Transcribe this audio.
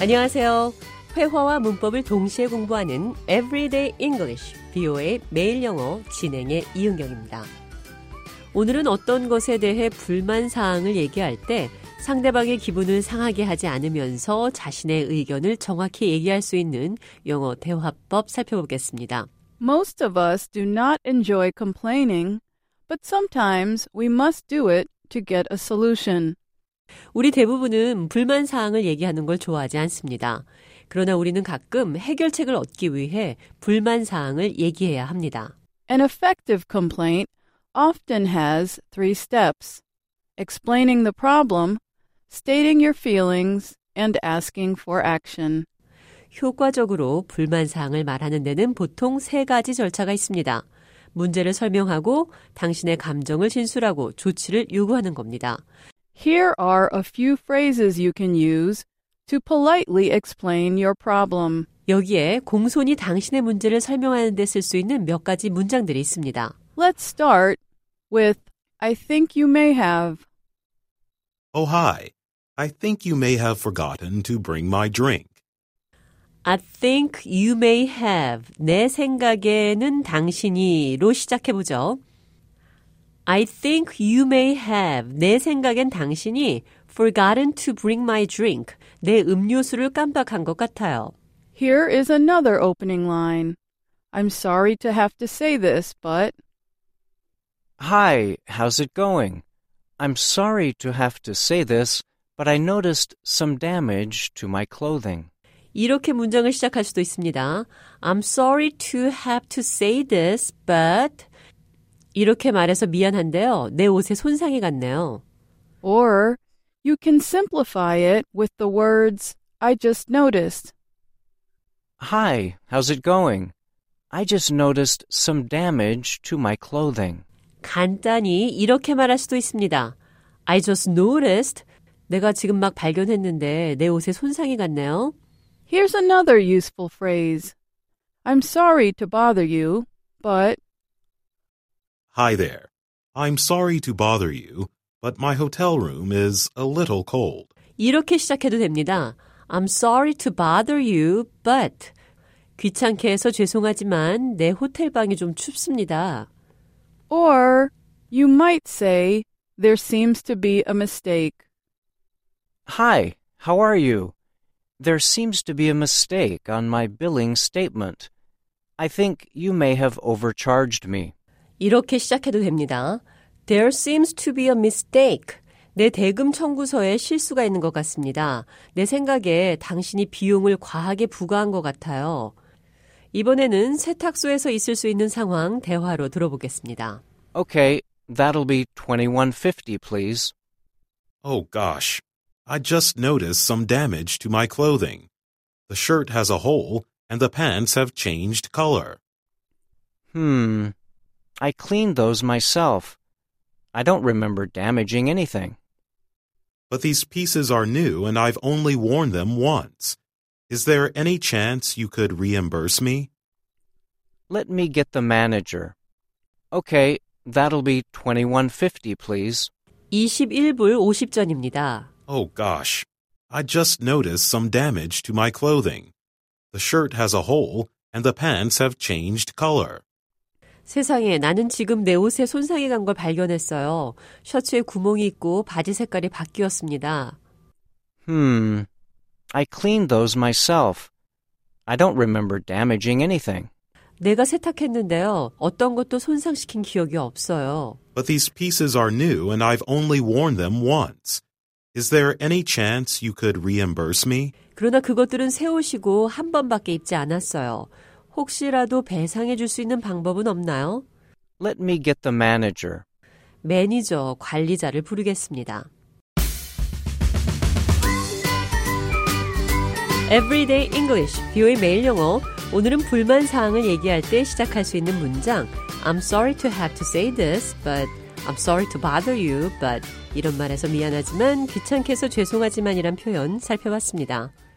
안녕하세요. 회화와 문법을 동시에 공부하는 Everyday English, BO의 매일 영어 진행의 이은경입니다. 오늘은 어떤 것에 대해 불만 사항을 얘기할 때 상대방의 기분을 상하게 하지 않으면서 자신의 의견을 정확히 얘기할 수 있는 영어 대화법 살펴보겠습니다. Most of us do not enjoy complaining, but sometimes we must do it to get a solution. 우리 대부분은 불만 사항을 얘기하는 걸 좋아하지 않습니다. 그러나 우리는 가끔 해결책을 얻기 위해 불만 사항을 얘기해야 합니다. An effective complaint often has three steps explaining the problem, stating your feelings, and asking for action. 효과적으로 불만 사항을 말하는 데는 보통 세 가지 절차가 있습니다. 문제를 설명하고 당신의 감정을 진술하고 조치를 요구하는 겁니다. Here are a few phrases you can use to politely explain your problem. 여기에 공손히 당신의 문제를 설명하는 데 쓸 수 있는 몇 가지 문장들이 있습니다. Let's start with I think you may have. Oh, hi. I think you may have forgotten to bring my drink. I think you may have. 내 생각에는 당신이로 시작해보죠. I think you may have. 내 생각엔 당신이 forgotten to bring my drink. 내 음료수를 깜빡한 것 같아요. Here is another opening line. I'm sorry to have to say this, but Hi, how's it going? I'm sorry to have to say this, but I noticed some damage to my clothing. 이렇게 문장을 시작할 수도 있습니다. I'm sorry to have to say this, but 이렇게 말해서 미안한데요. 내 옷에 손상이 갔네요. or you can simplify it with the words I just noticed. Hi, how's it going? I just noticed some damage to my clothing. 간단히 이렇게 말할 수도 있습니다. I just noticed. 내가 지금 막 발견했는데 내 옷에 손상이 갔네요. Here's another useful phrase. I'm sorry to bother you, but Hi there. I'm sorry to bother you, but my hotel room is a little cold. 이렇게 시작해도 됩니다. I'm sorry to bother you, but 귀찮게 해서 죄송하지만 내 호텔방이 좀 춥습니다. or you might say there seems to be a mistake. Hi, how are you? There seems to be a mistake on my billing statement. I think you may have overcharged me. 이렇게 시작해도 됩니다. There seems to be a mistake. 내 대금 청구서에 실수가 있는 것 같습니다. 내 생각에 당신이 비용을 과하게 부과한 것 같아요. 이번에는 세탁소에서 있을 수 있는 상황 대화로 들어보겠습니다. Okay, that'll be 2150, please. Oh gosh. I just noticed some damage to my clothing. The shirt has a hole and the pants have changed color. Hmm. I cleaned those myself. I don't remember damaging anything. But these pieces are new and I've only worn them once. Is there any chance you could reimburse me? Let me get the manager. Okay, that'll be 2150, please. 21불 50전입니다. Oh gosh. I just noticed some damage to my clothing. The shirt has a hole and the pants have changed color. 세상에 나는 지금 내 옷에 손상이 간 걸 발견했어요. 셔츠에 구멍이 있고 바지 색깔이 바뀌었습니다. Hmm. I cleaned those myself. I don't remember damaging anything. 내가 세탁했는데요. 어떤 것도 손상시킨 기억이 없어요. But these pieces are new and I've only worn them once. Is there any chance you could reimburse me? 그러나 그것들은 새 옷이고 한 번밖에 입지 않았어요. 혹시라도 배상해 줄 수 있는 방법은 없나요? Let me get the manager. 매니저, 관리자를 부르겠습니다. Everyday English, 비오의 매일 영어. 오늘은 불만 사항을 얘기할 때 시작할 수 있는 문장. I'm sorry to have to say this, but I'm sorry to bother you, but 이런 말에서 미안하지만 귀찮게 해서 죄송하지만이란 표현 살펴봤습니다.